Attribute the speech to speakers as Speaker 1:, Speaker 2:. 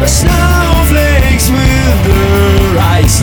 Speaker 1: The snowflakes will rise.